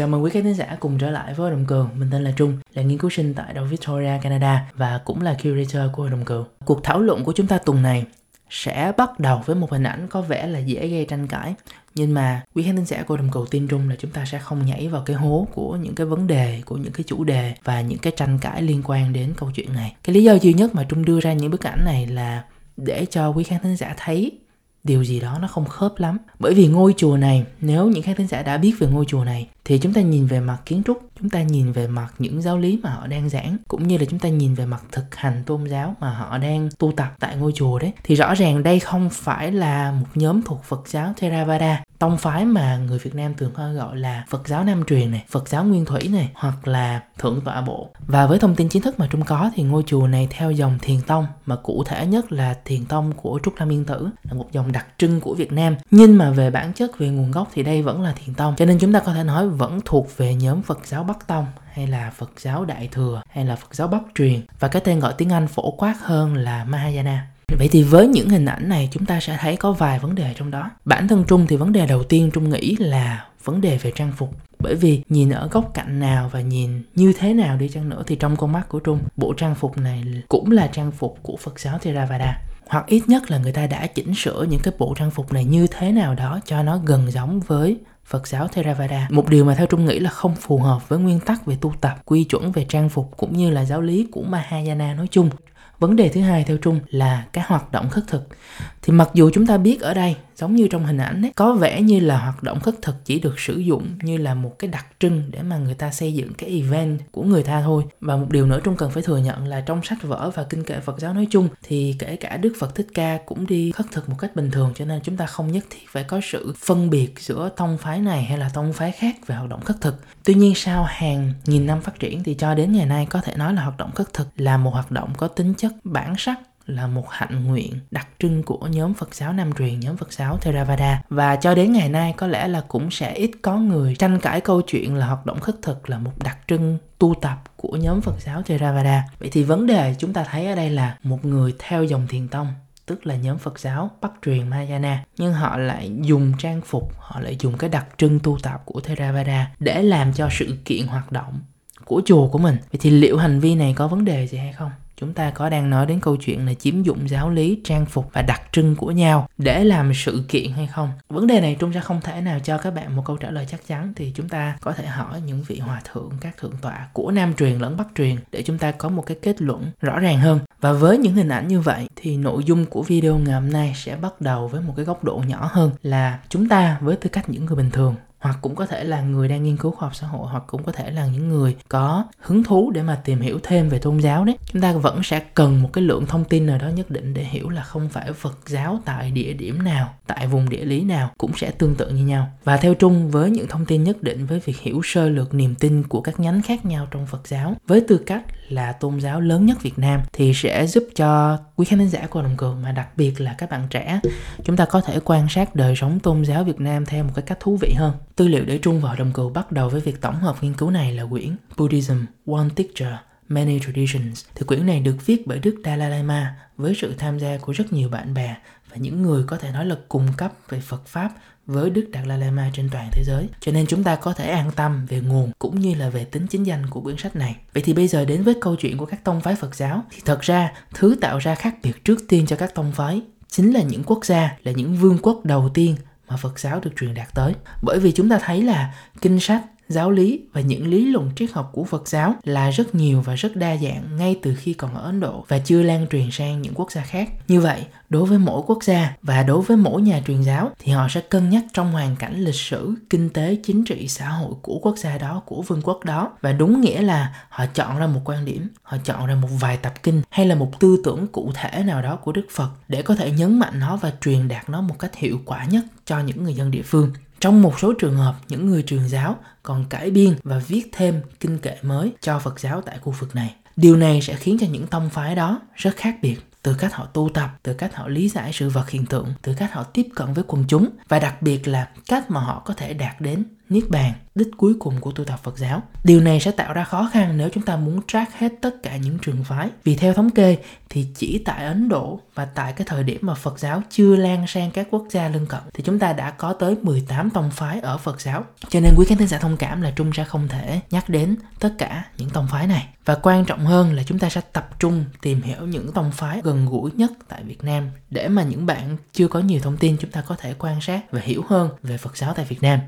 chào mừng quý khán thính giả cùng trở lại với Hội đồng Cường. Mình tên là Trung, là nghiên cứu sinh tại Đại Victoria, Canada và cũng là curator của Hội đồng Cường. Cuộc thảo luận của chúng ta tuần này sẽ bắt đầu với một hình ảnh có vẻ là dễ gây tranh cãi nhưng mà quý khán thính giả của đồng cầu tin trung là chúng ta sẽ không nhảy vào cái hố của những cái vấn đề của những cái chủ đề và những cái tranh cãi liên quan đến câu chuyện này cái lý do duy nhất mà trung đưa ra những bức ảnh này là để cho quý khán thính giả thấy điều gì đó nó không khớp lắm. Bởi vì ngôi chùa này, nếu những khán thính giả đã biết về ngôi chùa này, thì chúng ta nhìn về mặt kiến trúc, chúng ta nhìn về mặt những giáo lý mà họ đang giảng, cũng như là chúng ta nhìn về mặt thực hành tôn giáo mà họ đang tu tập tại ngôi chùa đấy, thì rõ ràng đây không phải là một nhóm thuộc Phật giáo Theravada tông phái mà người Việt Nam thường hay gọi là Phật giáo Nam truyền này, Phật giáo Nguyên thủy này hoặc là Thượng tọa bộ. Và với thông tin chính thức mà Trung có thì ngôi chùa này theo dòng Thiền tông mà cụ thể nhất là Thiền tông của Trúc Lâm Yên Tử là một dòng đặc trưng của Việt Nam. Nhưng mà về bản chất về nguồn gốc thì đây vẫn là Thiền tông. Cho nên chúng ta có thể nói vẫn thuộc về nhóm Phật giáo Bắc tông hay là Phật giáo Đại thừa hay là Phật giáo Bắc truyền và cái tên gọi tiếng Anh phổ quát hơn là Mahayana. Vậy thì với những hình ảnh này chúng ta sẽ thấy có vài vấn đề trong đó. Bản thân Trung thì vấn đề đầu tiên Trung nghĩ là vấn đề về trang phục bởi vì nhìn ở góc cạnh nào và nhìn như thế nào đi chăng nữa thì trong con mắt của Trung bộ trang phục này cũng là trang phục của Phật giáo Theravada hoặc ít nhất là người ta đã chỉnh sửa những cái bộ trang phục này như thế nào đó cho nó gần giống với Phật giáo Theravada. Một điều mà theo Trung nghĩ là không phù hợp với nguyên tắc về tu tập, quy chuẩn về trang phục cũng như là giáo lý của Mahayana nói chung. Vấn đề thứ hai theo Trung là các hoạt động khất thực. Thì mặc dù chúng ta biết ở đây giống như trong hình ảnh ấy, có vẻ như là hoạt động khất thực chỉ được sử dụng như là một cái đặc trưng để mà người ta xây dựng cái event của người ta thôi. Và một điều nữa trung cần phải thừa nhận là trong sách vở và kinh kệ phật giáo nói chung thì kể cả đức phật thích ca cũng đi khất thực một cách bình thường cho nên chúng ta không nhất thiết phải có sự phân biệt giữa tông phái này hay là tông phái khác về hoạt động khất thực. Tuy nhiên sau hàng nghìn năm phát triển thì cho đến ngày nay có thể nói là hoạt động khất thực là một hoạt động có tính chất bản sắc là một hạnh nguyện đặc trưng của nhóm Phật giáo Nam truyền, nhóm Phật giáo Theravada và cho đến ngày nay có lẽ là cũng sẽ ít có người tranh cãi câu chuyện là hoạt động khất thực là một đặc trưng tu tập của nhóm Phật giáo Theravada. Vậy thì vấn đề chúng ta thấy ở đây là một người theo dòng thiền tông tức là nhóm Phật giáo Bắc truyền Mahayana nhưng họ lại dùng trang phục, họ lại dùng cái đặc trưng tu tập của Theravada để làm cho sự kiện hoạt động của chùa của mình. Vậy thì liệu hành vi này có vấn đề gì hay không? Chúng ta có đang nói đến câu chuyện là chiếm dụng giáo lý, trang phục và đặc trưng của nhau để làm sự kiện hay không? Vấn đề này trung sẽ không thể nào cho các bạn một câu trả lời chắc chắn, thì chúng ta có thể hỏi những vị hòa thượng, các thượng tọa của nam truyền lẫn bắc truyền để chúng ta có một cái kết luận rõ ràng hơn. Và với những hình ảnh như vậy, thì nội dung của video ngày hôm nay sẽ bắt đầu với một cái góc độ nhỏ hơn là chúng ta với tư cách những người bình thường hoặc cũng có thể là người đang nghiên cứu khoa học xã hội, hoặc cũng có thể là những người có hứng thú để mà tìm hiểu thêm về tôn giáo đấy. Chúng ta vẫn sẽ cần một cái lượng thông tin nào đó nhất định để hiểu là không phải phật giáo tại địa điểm nào, tại vùng địa lý nào cũng sẽ tương tự như nhau. Và theo trung với những thông tin nhất định với việc hiểu sơ lược niềm tin của các nhánh khác nhau trong phật giáo, với tư cách là tôn giáo lớn nhất việt nam thì sẽ giúp cho quý khán giả của đồng cường mà đặc biệt là các bạn trẻ, chúng ta có thể quan sát đời sống tôn giáo việt nam theo một cái cách thú vị hơn. Tư liệu để trung vào đồng cừu bắt đầu với việc tổng hợp nghiên cứu này là quyển Buddhism One Teacher Many Traditions. Thì quyển này được viết bởi Đức Dalai Lama với sự tham gia của rất nhiều bạn bè và những người có thể nói là cung cấp về Phật Pháp với Đức Dalai Lama trên toàn thế giới. Cho nên chúng ta có thể an tâm về nguồn cũng như là về tính chính danh của quyển sách này. Vậy thì bây giờ đến với câu chuyện của các tông phái Phật giáo thì thật ra thứ tạo ra khác biệt trước tiên cho các tông phái chính là những quốc gia, là những vương quốc đầu tiên mà Phật giáo được truyền đạt tới. Bởi vì chúng ta thấy là kinh sách giáo lý và những lý luận triết học của Phật giáo là rất nhiều và rất đa dạng ngay từ khi còn ở Ấn Độ và chưa lan truyền sang những quốc gia khác. Như vậy, đối với mỗi quốc gia và đối với mỗi nhà truyền giáo thì họ sẽ cân nhắc trong hoàn cảnh lịch sử, kinh tế, chính trị, xã hội của quốc gia đó, của vương quốc đó và đúng nghĩa là họ chọn ra một quan điểm, họ chọn ra một vài tập kinh hay là một tư tưởng cụ thể nào đó của Đức Phật để có thể nhấn mạnh nó và truyền đạt nó một cách hiệu quả nhất cho những người dân địa phương trong một số trường hợp, những người truyền giáo còn cải biên và viết thêm kinh kệ mới cho Phật giáo tại khu vực này. Điều này sẽ khiến cho những tông phái đó rất khác biệt từ cách họ tu tập, từ cách họ lý giải sự vật hiện tượng, từ cách họ tiếp cận với quần chúng và đặc biệt là cách mà họ có thể đạt đến Niết Bàn, đích cuối cùng của tu tập Phật giáo. Điều này sẽ tạo ra khó khăn nếu chúng ta muốn track hết tất cả những trường phái. Vì theo thống kê thì chỉ tại Ấn Độ và tại cái thời điểm mà Phật giáo chưa lan sang các quốc gia lân cận thì chúng ta đã có tới 18 tông phái ở Phật giáo. Cho nên quý khán thính giả thông cảm là Trung sẽ không thể nhắc đến tất cả những tông phái này. Và quan trọng hơn là chúng ta sẽ tập trung tìm hiểu những tông phái gần gũi nhất tại Việt Nam để mà những bạn chưa có nhiều thông tin chúng ta có thể quan sát và hiểu hơn về Phật giáo tại Việt Nam.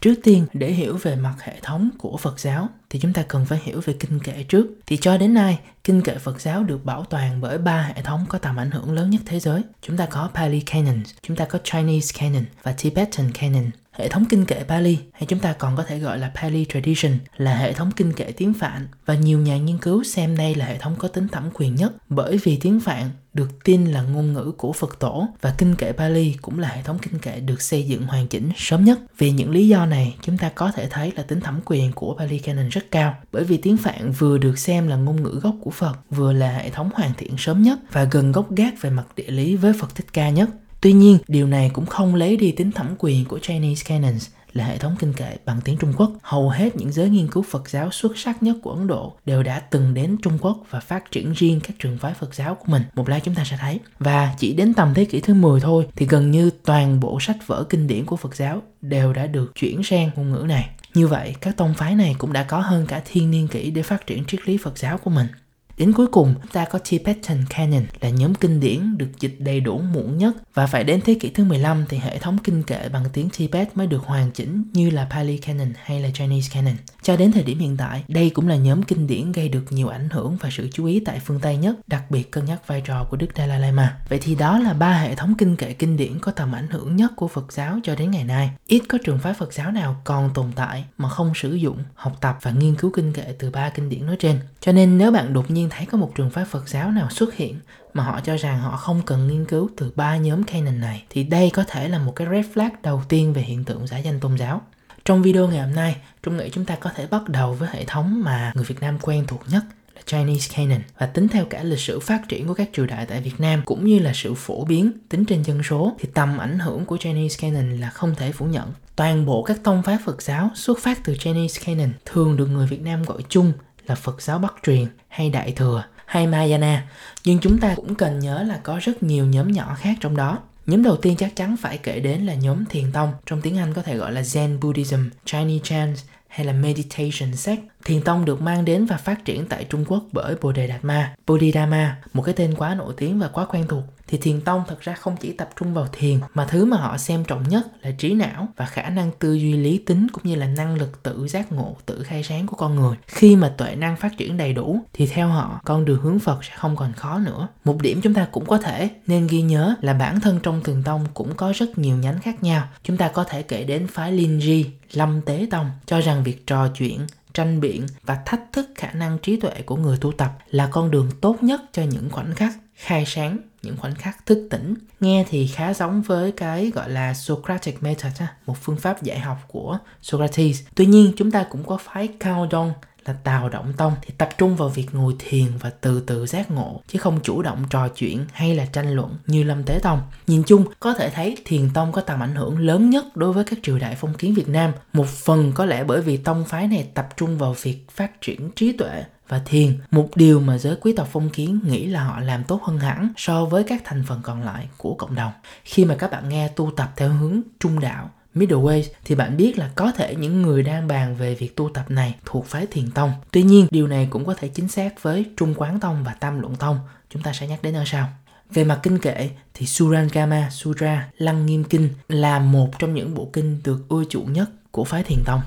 Trước tiên, để hiểu về mặt hệ thống của Phật giáo thì chúng ta cần phải hiểu về kinh kệ trước. Thì cho đến nay, kinh kệ Phật giáo được bảo toàn bởi ba hệ thống có tầm ảnh hưởng lớn nhất thế giới. Chúng ta có Pali Canon, chúng ta có Chinese Canon và Tibetan Canon. Hệ thống kinh kệ Pali hay chúng ta còn có thể gọi là Pali Tradition là hệ thống kinh kệ tiếng Phạn và nhiều nhà nghiên cứu xem đây là hệ thống có tính thẩm quyền nhất bởi vì tiếng Phạn được tin là ngôn ngữ của Phật tổ và kinh kệ Pali cũng là hệ thống kinh kệ được xây dựng hoàn chỉnh sớm nhất. Vì những lý do này, chúng ta có thể thấy là tính thẩm quyền của Pali Canon rất cao bởi vì tiếng Phạn vừa được xem là ngôn ngữ gốc của Phật, vừa là hệ thống hoàn thiện sớm nhất và gần gốc gác về mặt địa lý với Phật Thích Ca nhất. Tuy nhiên, điều này cũng không lấy đi tính thẩm quyền của Chinese Canons là hệ thống kinh kệ bằng tiếng Trung Quốc. Hầu hết những giới nghiên cứu Phật giáo xuất sắc nhất của Ấn Độ đều đã từng đến Trung Quốc và phát triển riêng các trường phái Phật giáo của mình. Một lát chúng ta sẽ thấy. Và chỉ đến tầm thế kỷ thứ 10 thôi thì gần như toàn bộ sách vở kinh điển của Phật giáo đều đã được chuyển sang ngôn ngữ này. Như vậy, các tông phái này cũng đã có hơn cả thiên niên kỷ để phát triển triết lý Phật giáo của mình. Đến cuối cùng, chúng ta có Tibetan Canon là nhóm kinh điển được dịch đầy đủ muộn nhất và phải đến thế kỷ thứ 15 thì hệ thống kinh kệ bằng tiếng Tibet mới được hoàn chỉnh như là Pali Canon hay là Chinese Canon. Cho đến thời điểm hiện tại, đây cũng là nhóm kinh điển gây được nhiều ảnh hưởng và sự chú ý tại phương Tây nhất, đặc biệt cân nhắc vai trò của Đức Dalai Lama. Vậy thì đó là ba hệ thống kinh kệ kinh điển có tầm ảnh hưởng nhất của Phật giáo cho đến ngày nay. Ít có trường phái Phật giáo nào còn tồn tại mà không sử dụng, học tập và nghiên cứu kinh kệ từ ba kinh điển nói trên. Cho nên nếu bạn đột nhiên thấy có một trường phái Phật giáo nào xuất hiện mà họ cho rằng họ không cần nghiên cứu từ ba nhóm canon này thì đây có thể là một cái red flag đầu tiên về hiện tượng giả danh tôn giáo. Trong video ngày hôm nay, Trung nghĩ chúng ta có thể bắt đầu với hệ thống mà người Việt Nam quen thuộc nhất là Chinese Canon và tính theo cả lịch sử phát triển của các triều đại tại Việt Nam cũng như là sự phổ biến tính trên dân số thì tầm ảnh hưởng của Chinese Canon là không thể phủ nhận. Toàn bộ các tông phái Phật giáo xuất phát từ Chinese Canon thường được người Việt Nam gọi chung là Phật giáo Bắc truyền hay Đại thừa hay Mahayana, nhưng chúng ta cũng cần nhớ là có rất nhiều nhóm nhỏ khác trong đó. Nhóm đầu tiên chắc chắn phải kể đến là nhóm Thiền Tông, trong tiếng Anh có thể gọi là Zen Buddhism, Chinese Chants hay là Meditation Sect. Thiền Tông được mang đến và phát triển tại Trung Quốc bởi Bodhidharma, Bodhidharma, một cái tên quá nổi tiếng và quá quen thuộc thì thiền tông thật ra không chỉ tập trung vào thiền mà thứ mà họ xem trọng nhất là trí não và khả năng tư duy lý tính cũng như là năng lực tự giác ngộ tự khai sáng của con người. Khi mà tuệ năng phát triển đầy đủ thì theo họ con đường hướng phật sẽ không còn khó nữa. Một điểm chúng ta cũng có thể nên ghi nhớ là bản thân trong thiền tông cũng có rất nhiều nhánh khác nhau. Chúng ta có thể kể đến phái Linji lâm tế tông cho rằng việc trò chuyện, tranh biện và thách thức khả năng trí tuệ của người tu tập là con đường tốt nhất cho những khoảnh khắc khai sáng, những khoảnh khắc thức tỉnh. Nghe thì khá giống với cái gọi là Socratic method một phương pháp dạy học của Socrates. Tuy nhiên, chúng ta cũng có phái Cao Dong là tào động tông thì tập trung vào việc ngồi thiền và từ từ giác ngộ, chứ không chủ động trò chuyện hay là tranh luận như lâm tế tông. Nhìn chung, có thể thấy thiền tông có tầm ảnh hưởng lớn nhất đối với các triều đại phong kiến việt nam. Một phần có lẽ bởi vì tông phái này tập trung vào việc phát triển trí tuệ và thiền. Một điều mà giới quý tộc phong kiến nghĩ là họ làm tốt hơn hẳn so với các thành phần còn lại của cộng đồng. Khi mà các bạn nghe tu tập theo hướng trung đạo middle way thì bạn biết là có thể những người đang bàn về việc tu tập này thuộc phái thiền tông. Tuy nhiên, điều này cũng có thể chính xác với trung quán tông và tam luận tông. Chúng ta sẽ nhắc đến ở sau. Về mặt kinh kệ thì Surangama Sutra Lăng Nghiêm Kinh là một trong những bộ kinh được ưa chuộng nhất của phái thiền tông.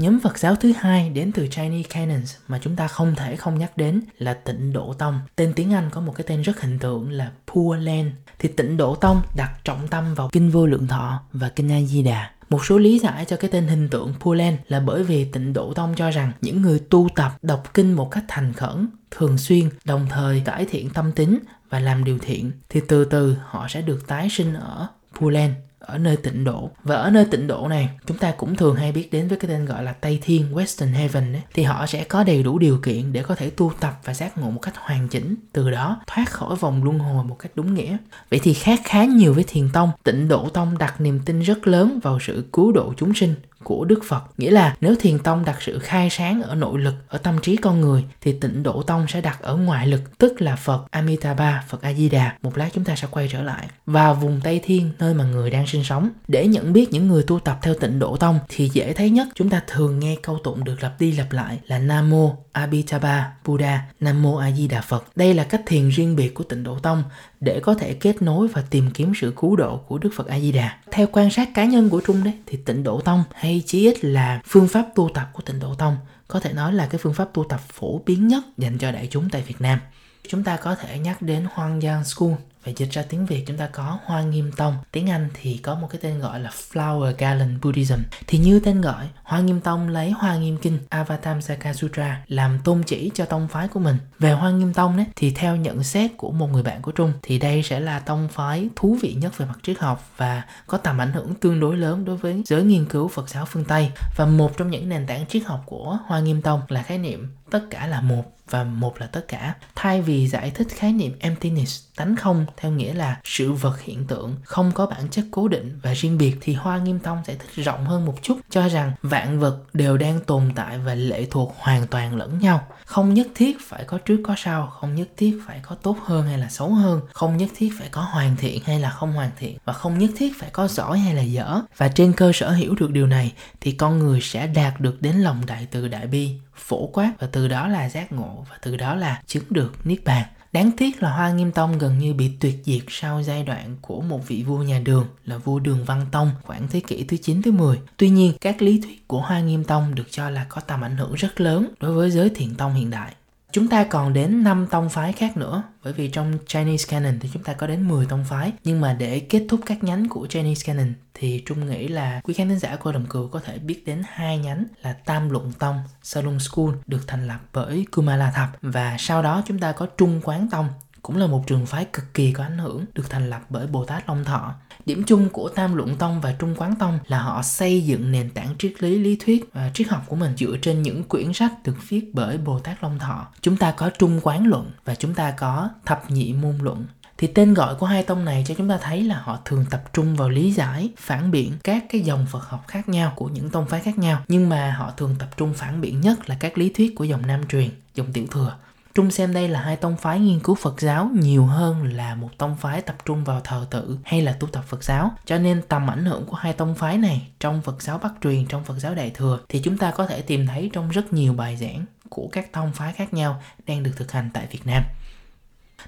Nhóm Phật giáo thứ hai đến từ Chinese Canons mà chúng ta không thể không nhắc đến là Tịnh Độ Tông. Tên tiếng Anh có một cái tên rất hình tượng là Pure Land. Thì Tịnh Độ Tông đặt trọng tâm vào Kinh Vô Lượng Thọ và Kinh A Di Đà. Một số lý giải cho cái tên hình tượng Pure Land là bởi vì Tịnh Độ Tông cho rằng những người tu tập đọc kinh một cách thành khẩn, thường xuyên, đồng thời cải thiện tâm tính và làm điều thiện thì từ từ họ sẽ được tái sinh ở Pure Land ở nơi tịnh độ. Và ở nơi tịnh độ này chúng ta cũng thường hay biết đến với cái tên gọi là tây thiên western heaven ấy, thì họ sẽ có đầy đủ điều kiện để có thể tu tập và giác ngộ một cách hoàn chỉnh. Từ đó thoát khỏi vòng luân hồi một cách đúng nghĩa. Vậy thì khác khá nhiều với thiền tông. Tịnh độ tông đặt niềm tin rất lớn vào sự cứu độ chúng sinh của Đức Phật. Nghĩa là nếu thiền tông đặt sự khai sáng ở nội lực, ở tâm trí con người thì tịnh độ tông sẽ đặt ở ngoại lực, tức là Phật Amitabha, Phật A Di Đà. Một lát chúng ta sẽ quay trở lại. và vùng Tây Thiên nơi mà người đang sinh sống. Để nhận biết những người tu tập theo tịnh độ tông thì dễ thấy nhất chúng ta thường nghe câu tụng được lặp đi lặp lại là Nam mô Amitabha Buddha, Nam mô A Di Đà Phật. Đây là cách thiền riêng biệt của tịnh độ tông để có thể kết nối và tìm kiếm sự cứu độ của Đức Phật A Di Đà. Theo quan sát cá nhân của Trung đấy, thì tịnh độ tông hay chí ít là phương pháp tu tập của tịnh độ tông, có thể nói là cái phương pháp tu tập phổ biến nhất dành cho đại chúng tại Việt Nam. Chúng ta có thể nhắc đến Hoang Giang School Vậy dịch ra tiếng Việt chúng ta có Hoa Nghiêm Tông. Tiếng Anh thì có một cái tên gọi là Flower Garland Buddhism. Thì như tên gọi, Hoa Nghiêm Tông lấy Hoa Nghiêm Kinh Avatamsaka Sutra làm tôn chỉ cho tông phái của mình. Về Hoa Nghiêm Tông ấy, thì theo nhận xét của một người bạn của Trung thì đây sẽ là tông phái thú vị nhất về mặt triết học và có tầm ảnh hưởng tương đối lớn đối với giới nghiên cứu Phật giáo phương Tây. Và một trong những nền tảng triết học của Hoa Nghiêm Tông là khái niệm tất cả là một và một là tất cả thay vì giải thích khái niệm emptiness tánh không? Theo nghĩa là sự vật hiện tượng không có bản chất cố định và riêng biệt thì hoa nghiêm tông sẽ thích rộng hơn một chút, cho rằng vạn vật đều đang tồn tại và lệ thuộc hoàn toàn lẫn nhau. Không nhất thiết phải có trước có sau, không nhất thiết phải có tốt hơn hay là xấu hơn, không nhất thiết phải có hoàn thiện hay là không hoàn thiện, và không nhất thiết phải có giỏi hay là dở. Và trên cơ sở hiểu được điều này thì con người sẽ đạt được đến lòng đại từ đại bi, phổ quát, và từ đó là giác ngộ, và từ đó là chứng được niết bàn. Đáng tiếc là Hoa Nghiêm Tông gần như bị tuyệt diệt sau giai đoạn của một vị vua nhà Đường là vua Đường Văn Tông khoảng thế kỷ thứ 9 thứ 10. Tuy nhiên, các lý thuyết của Hoa Nghiêm Tông được cho là có tầm ảnh hưởng rất lớn đối với giới thiền tông hiện đại. Chúng ta còn đến 5 tông phái khác nữa, bởi vì trong Chinese Canon thì chúng ta có đến 10 tông phái. Nhưng mà để kết thúc các nhánh của Chinese Canon thì Trung nghĩ là quý khán thính giả của Đồng Cừu có thể biết đến hai nhánh là Tam Luận Tông, Salon School được thành lập bởi Kumala Thập và sau đó chúng ta có Trung Quán Tông cũng là một trường phái cực kỳ có ảnh hưởng, được thành lập bởi Bồ Tát Long Thọ. Điểm chung của Tam Luận Tông và Trung Quán Tông là họ xây dựng nền tảng triết lý lý thuyết và triết học của mình dựa trên những quyển sách được viết bởi Bồ Tát Long Thọ. Chúng ta có Trung Quán Luận và chúng ta có Thập Nhị Môn Luận thì tên gọi của hai tông này cho chúng ta thấy là họ thường tập trung vào lý giải, phản biện các cái dòng Phật học khác nhau của những tông phái khác nhau nhưng mà họ thường tập trung phản biện nhất là các lý thuyết của dòng Nam truyền, dòng Tiểu thừa Trung xem đây là hai tông phái nghiên cứu Phật giáo nhiều hơn là một tông phái tập trung vào thờ tự hay là tu tập Phật giáo. Cho nên tầm ảnh hưởng của hai tông phái này trong Phật giáo Bắc truyền, trong Phật giáo Đại thừa thì chúng ta có thể tìm thấy trong rất nhiều bài giảng của các tông phái khác nhau đang được thực hành tại Việt Nam.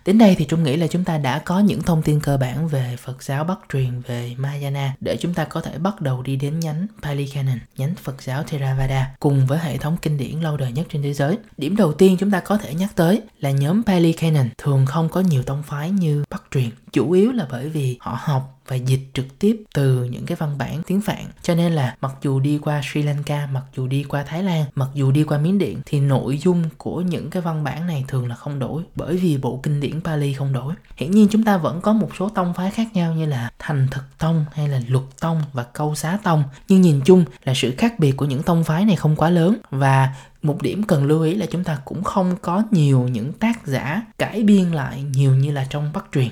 Đến đây thì Trung nghĩ là chúng ta đã có những thông tin cơ bản về Phật giáo Bắc truyền về Mahayana để chúng ta có thể bắt đầu đi đến nhánh Pali Canon, nhánh Phật giáo Theravada cùng với hệ thống kinh điển lâu đời nhất trên thế giới. Điểm đầu tiên chúng ta có thể nhắc tới là nhóm Pali Canon thường không có nhiều tông phái như Bắc truyền, chủ yếu là bởi vì họ học và dịch trực tiếp từ những cái văn bản tiếng Phạn. Cho nên là mặc dù đi qua Sri Lanka, mặc dù đi qua Thái Lan, mặc dù đi qua Miến Điện thì nội dung của những cái văn bản này thường là không đổi bởi vì bộ kinh điển Pali không đổi. Hiển nhiên chúng ta vẫn có một số tông phái khác nhau như là Thành Thực Tông hay là Luật Tông và Câu Xá Tông. Nhưng nhìn chung là sự khác biệt của những tông phái này không quá lớn và một điểm cần lưu ý là chúng ta cũng không có nhiều những tác giả cải biên lại nhiều như là trong Bắc truyền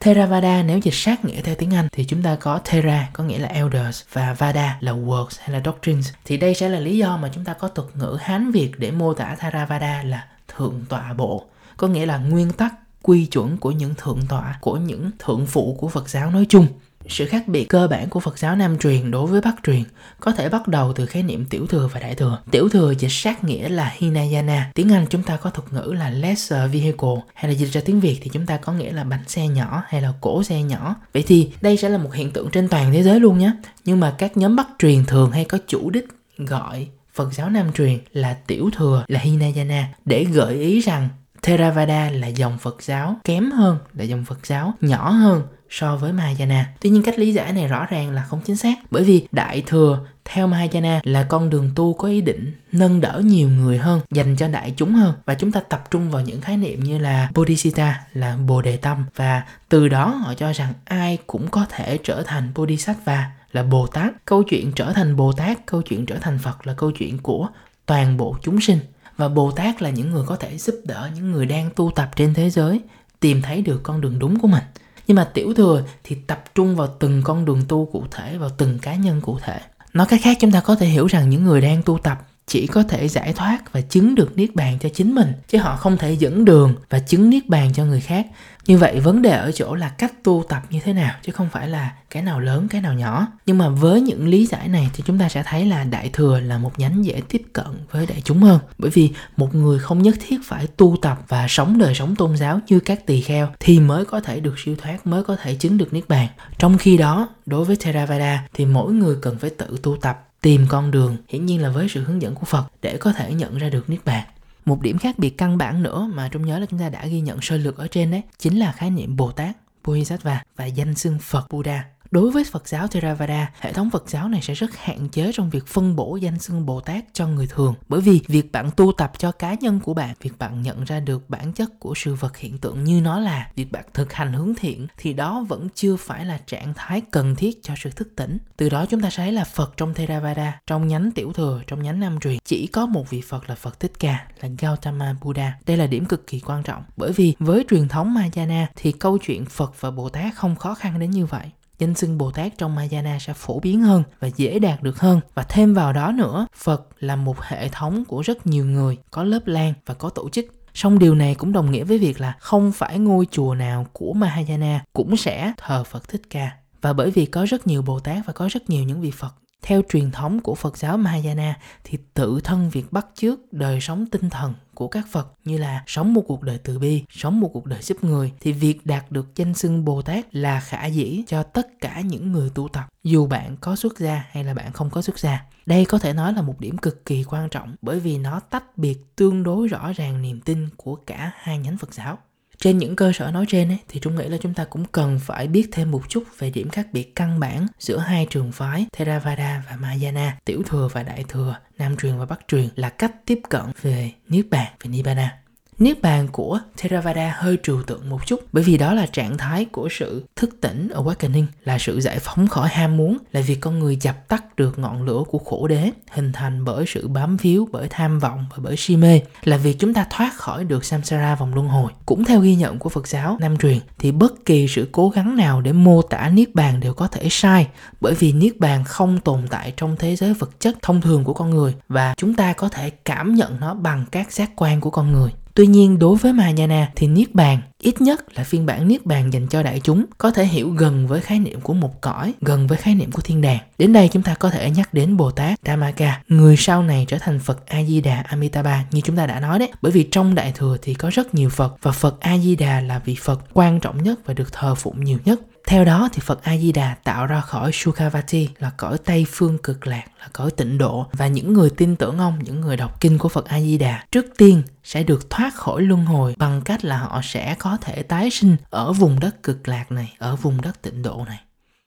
Theravada nếu dịch sát nghĩa theo tiếng Anh thì chúng ta có Thera có nghĩa là elders và Vada là works hay là doctrines. Thì đây sẽ là lý do mà chúng ta có thuật ngữ Hán Việt để mô tả Theravada là thượng tọa bộ. Có nghĩa là nguyên tắc quy chuẩn của những thượng tọa, của những thượng phụ của Phật giáo nói chung. Sự khác biệt cơ bản của Phật giáo Nam truyền đối với Bắc truyền có thể bắt đầu từ khái niệm tiểu thừa và đại thừa. Tiểu thừa dịch sát nghĩa là Hinayana, tiếng Anh chúng ta có thuật ngữ là lesser vehicle, hay là dịch ra tiếng Việt thì chúng ta có nghĩa là bánh xe nhỏ hay là cổ xe nhỏ. Vậy thì đây sẽ là một hiện tượng trên toàn thế giới luôn nhé. Nhưng mà các nhóm Bắc truyền thường hay có chủ đích gọi Phật giáo Nam truyền là tiểu thừa là Hinayana để gợi ý rằng Theravada là dòng Phật giáo kém hơn là dòng Phật giáo nhỏ hơn so với Mahayana. Tuy nhiên cách lý giải này rõ ràng là không chính xác bởi vì Đại Thừa theo Mahayana là con đường tu có ý định nâng đỡ nhiều người hơn, dành cho đại chúng hơn và chúng ta tập trung vào những khái niệm như là Bodhisatta là Bồ Đề Tâm và từ đó họ cho rằng ai cũng có thể trở thành Bodhisattva là Bồ Tát. Câu chuyện trở thành Bồ Tát, câu chuyện trở thành Phật là câu chuyện của toàn bộ chúng sinh và Bồ Tát là những người có thể giúp đỡ những người đang tu tập trên thế giới tìm thấy được con đường đúng của mình nhưng mà tiểu thừa thì tập trung vào từng con đường tu cụ thể, vào từng cá nhân cụ thể. Nói cách khác, chúng ta có thể hiểu rằng những người đang tu tập chỉ có thể giải thoát và chứng được niết bàn cho chính mình, chứ họ không thể dẫn đường và chứng niết bàn cho người khác. Như vậy, vấn đề ở chỗ là cách tu tập như thế nào, chứ không phải là cái nào lớn, cái nào nhỏ. Nhưng mà với những lý giải này thì chúng ta sẽ thấy là đại thừa là một nhánh dễ tiếp cận với đại chúng hơn. Bởi vì một người không nhất thiết phải tu tập và sống đời sống tôn giáo như các tỳ kheo thì mới có thể được siêu thoát, mới có thể chứng được niết bàn. Trong khi đó, đối với theravada thì mỗi người cần phải tự tu tập tìm con đường hiển nhiên là với sự hướng dẫn của phật để có thể nhận ra được niết bàn. Một điểm khác biệt căn bản nữa mà trong nhớ là chúng ta đã ghi nhận sơ lược ở trên đấy chính là khái niệm bồ tát bodhisattva và danh xưng phật buddha. Đối với Phật giáo Theravada, hệ thống Phật giáo này sẽ rất hạn chế trong việc phân bổ danh xưng Bồ Tát cho người thường. Bởi vì việc bạn tu tập cho cá nhân của bạn, việc bạn nhận ra được bản chất của sự vật hiện tượng như nó là, việc bạn thực hành hướng thiện thì đó vẫn chưa phải là trạng thái cần thiết cho sự thức tỉnh. Từ đó chúng ta thấy là Phật trong Theravada, trong nhánh tiểu thừa, trong nhánh nam truyền, chỉ có một vị Phật là Phật Thích Ca, là Gautama Buddha. Đây là điểm cực kỳ quan trọng. Bởi vì với truyền thống Mahayana thì câu chuyện Phật và Bồ Tát không khó khăn đến như vậy danh xưng Bồ Tát trong Mahayana sẽ phổ biến hơn và dễ đạt được hơn. Và thêm vào đó nữa, Phật là một hệ thống của rất nhiều người, có lớp lan và có tổ chức. Song điều này cũng đồng nghĩa với việc là không phải ngôi chùa nào của Mahayana cũng sẽ thờ Phật Thích Ca. Và bởi vì có rất nhiều Bồ Tát và có rất nhiều những vị Phật theo truyền thống của Phật giáo Mahayana thì tự thân việc bắt chước đời sống tinh thần của các Phật như là sống một cuộc đời từ bi, sống một cuộc đời giúp người thì việc đạt được danh xưng Bồ Tát là khả dĩ cho tất cả những người tu tập dù bạn có xuất gia hay là bạn không có xuất gia. Đây có thể nói là một điểm cực kỳ quan trọng bởi vì nó tách biệt tương đối rõ ràng niềm tin của cả hai nhánh Phật giáo. Trên những cơ sở nói trên ấy, thì Trung nghĩ là chúng ta cũng cần phải biết thêm một chút về điểm khác biệt căn bản giữa hai trường phái Theravada và Mahayana, tiểu thừa và đại thừa, nam truyền và bắc truyền là cách tiếp cận về Niết Bàn, về Nibbana. Niết bàn của Theravada hơi trừu tượng một chút, bởi vì đó là trạng thái của sự thức tỉnh ở awakening là sự giải phóng khỏi ham muốn, là việc con người dập tắt được ngọn lửa của khổ đế, hình thành bởi sự bám víu, bởi tham vọng và bởi si mê, là việc chúng ta thoát khỏi được samsara vòng luân hồi. Cũng theo ghi nhận của Phật giáo Nam truyền, thì bất kỳ sự cố gắng nào để mô tả niết bàn đều có thể sai, bởi vì niết bàn không tồn tại trong thế giới vật chất thông thường của con người, và chúng ta có thể cảm nhận nó bằng các giác quan của con người. Tuy nhiên đối với Mahayana thì Niết Bàn, ít nhất là phiên bản Niết Bàn dành cho đại chúng, có thể hiểu gần với khái niệm của một cõi, gần với khái niệm của thiên đàng. Đến đây chúng ta có thể nhắc đến Bồ Tát Dhammaka, người sau này trở thành Phật A-di-đà Amitabha như chúng ta đã nói đấy. Bởi vì trong Đại Thừa thì có rất nhiều Phật và Phật A-di-đà là vị Phật quan trọng nhất và được thờ phụng nhiều nhất. Theo đó thì Phật A Di Đà tạo ra khỏi Sukhavati là cõi Tây phương cực lạc, là cõi tịnh độ và những người tin tưởng ông, những người đọc kinh của Phật A Di Đà trước tiên sẽ được thoát khỏi luân hồi bằng cách là họ sẽ có thể tái sinh ở vùng đất cực lạc này, ở vùng đất tịnh độ này.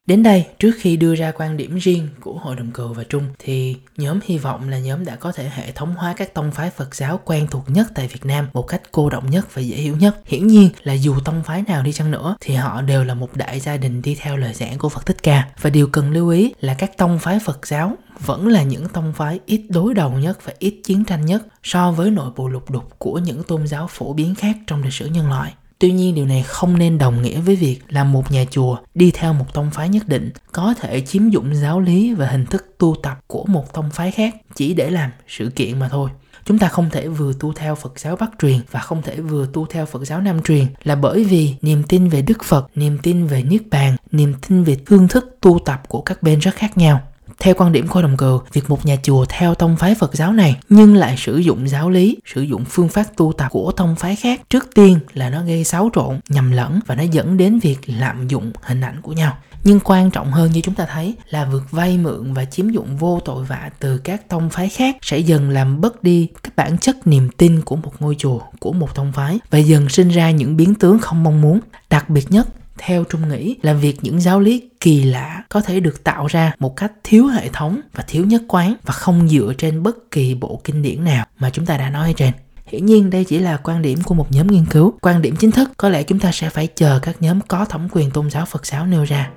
Đến đây, trước khi đưa ra quan điểm riêng của Hội đồng Cừu và Trung thì nhóm hy vọng là nhóm đã có thể hệ thống hóa các tông phái Phật giáo quen thuộc nhất tại Việt Nam một cách cô động nhất và dễ hiểu nhất. Hiển nhiên là dù tông phái nào đi chăng nữa thì họ đều là một đại gia đình đi theo lời giảng của Phật Thích Ca. Và điều cần lưu ý là các tông phái Phật giáo vẫn là những tông phái ít đối đầu nhất và ít chiến tranh nhất so với nội bộ lục đục của những tôn giáo phổ biến khác trong lịch sử nhân loại. Tuy nhiên điều này không nên đồng nghĩa với việc là một nhà chùa đi theo một tông phái nhất định có thể chiếm dụng giáo lý và hình thức tu tập của một tông phái khác chỉ để làm sự kiện mà thôi. Chúng ta không thể vừa tu theo Phật giáo Bắc truyền và không thể vừa tu theo Phật giáo Nam truyền là bởi vì niềm tin về Đức Phật, niềm tin về Niết Bàn, niềm tin về phương thức tu tập của các bên rất khác nhau. Theo quan điểm của đồng cừu, việc một nhà chùa theo tông phái Phật giáo này nhưng lại sử dụng giáo lý, sử dụng phương pháp tu tập của tông phái khác, trước tiên là nó gây xáo trộn, nhầm lẫn và nó dẫn đến việc lạm dụng hình ảnh của nhau. Nhưng quan trọng hơn như chúng ta thấy là vượt vay mượn và chiếm dụng vô tội vạ từ các tông phái khác sẽ dần làm mất đi các bản chất niềm tin của một ngôi chùa, của một tông phái và dần sinh ra những biến tướng không mong muốn. Đặc biệt nhất theo trung nghĩ, là việc những giáo lý kỳ lạ có thể được tạo ra một cách thiếu hệ thống và thiếu nhất quán và không dựa trên bất kỳ bộ kinh điển nào mà chúng ta đã nói ở trên Hiển nhiên, đây chỉ là quan điểm của một nhóm nghiên cứu. Quan điểm chính thức, có lẽ chúng ta sẽ phải chờ các nhóm có thẩm quyền tôn giáo Phật giáo nêu ra.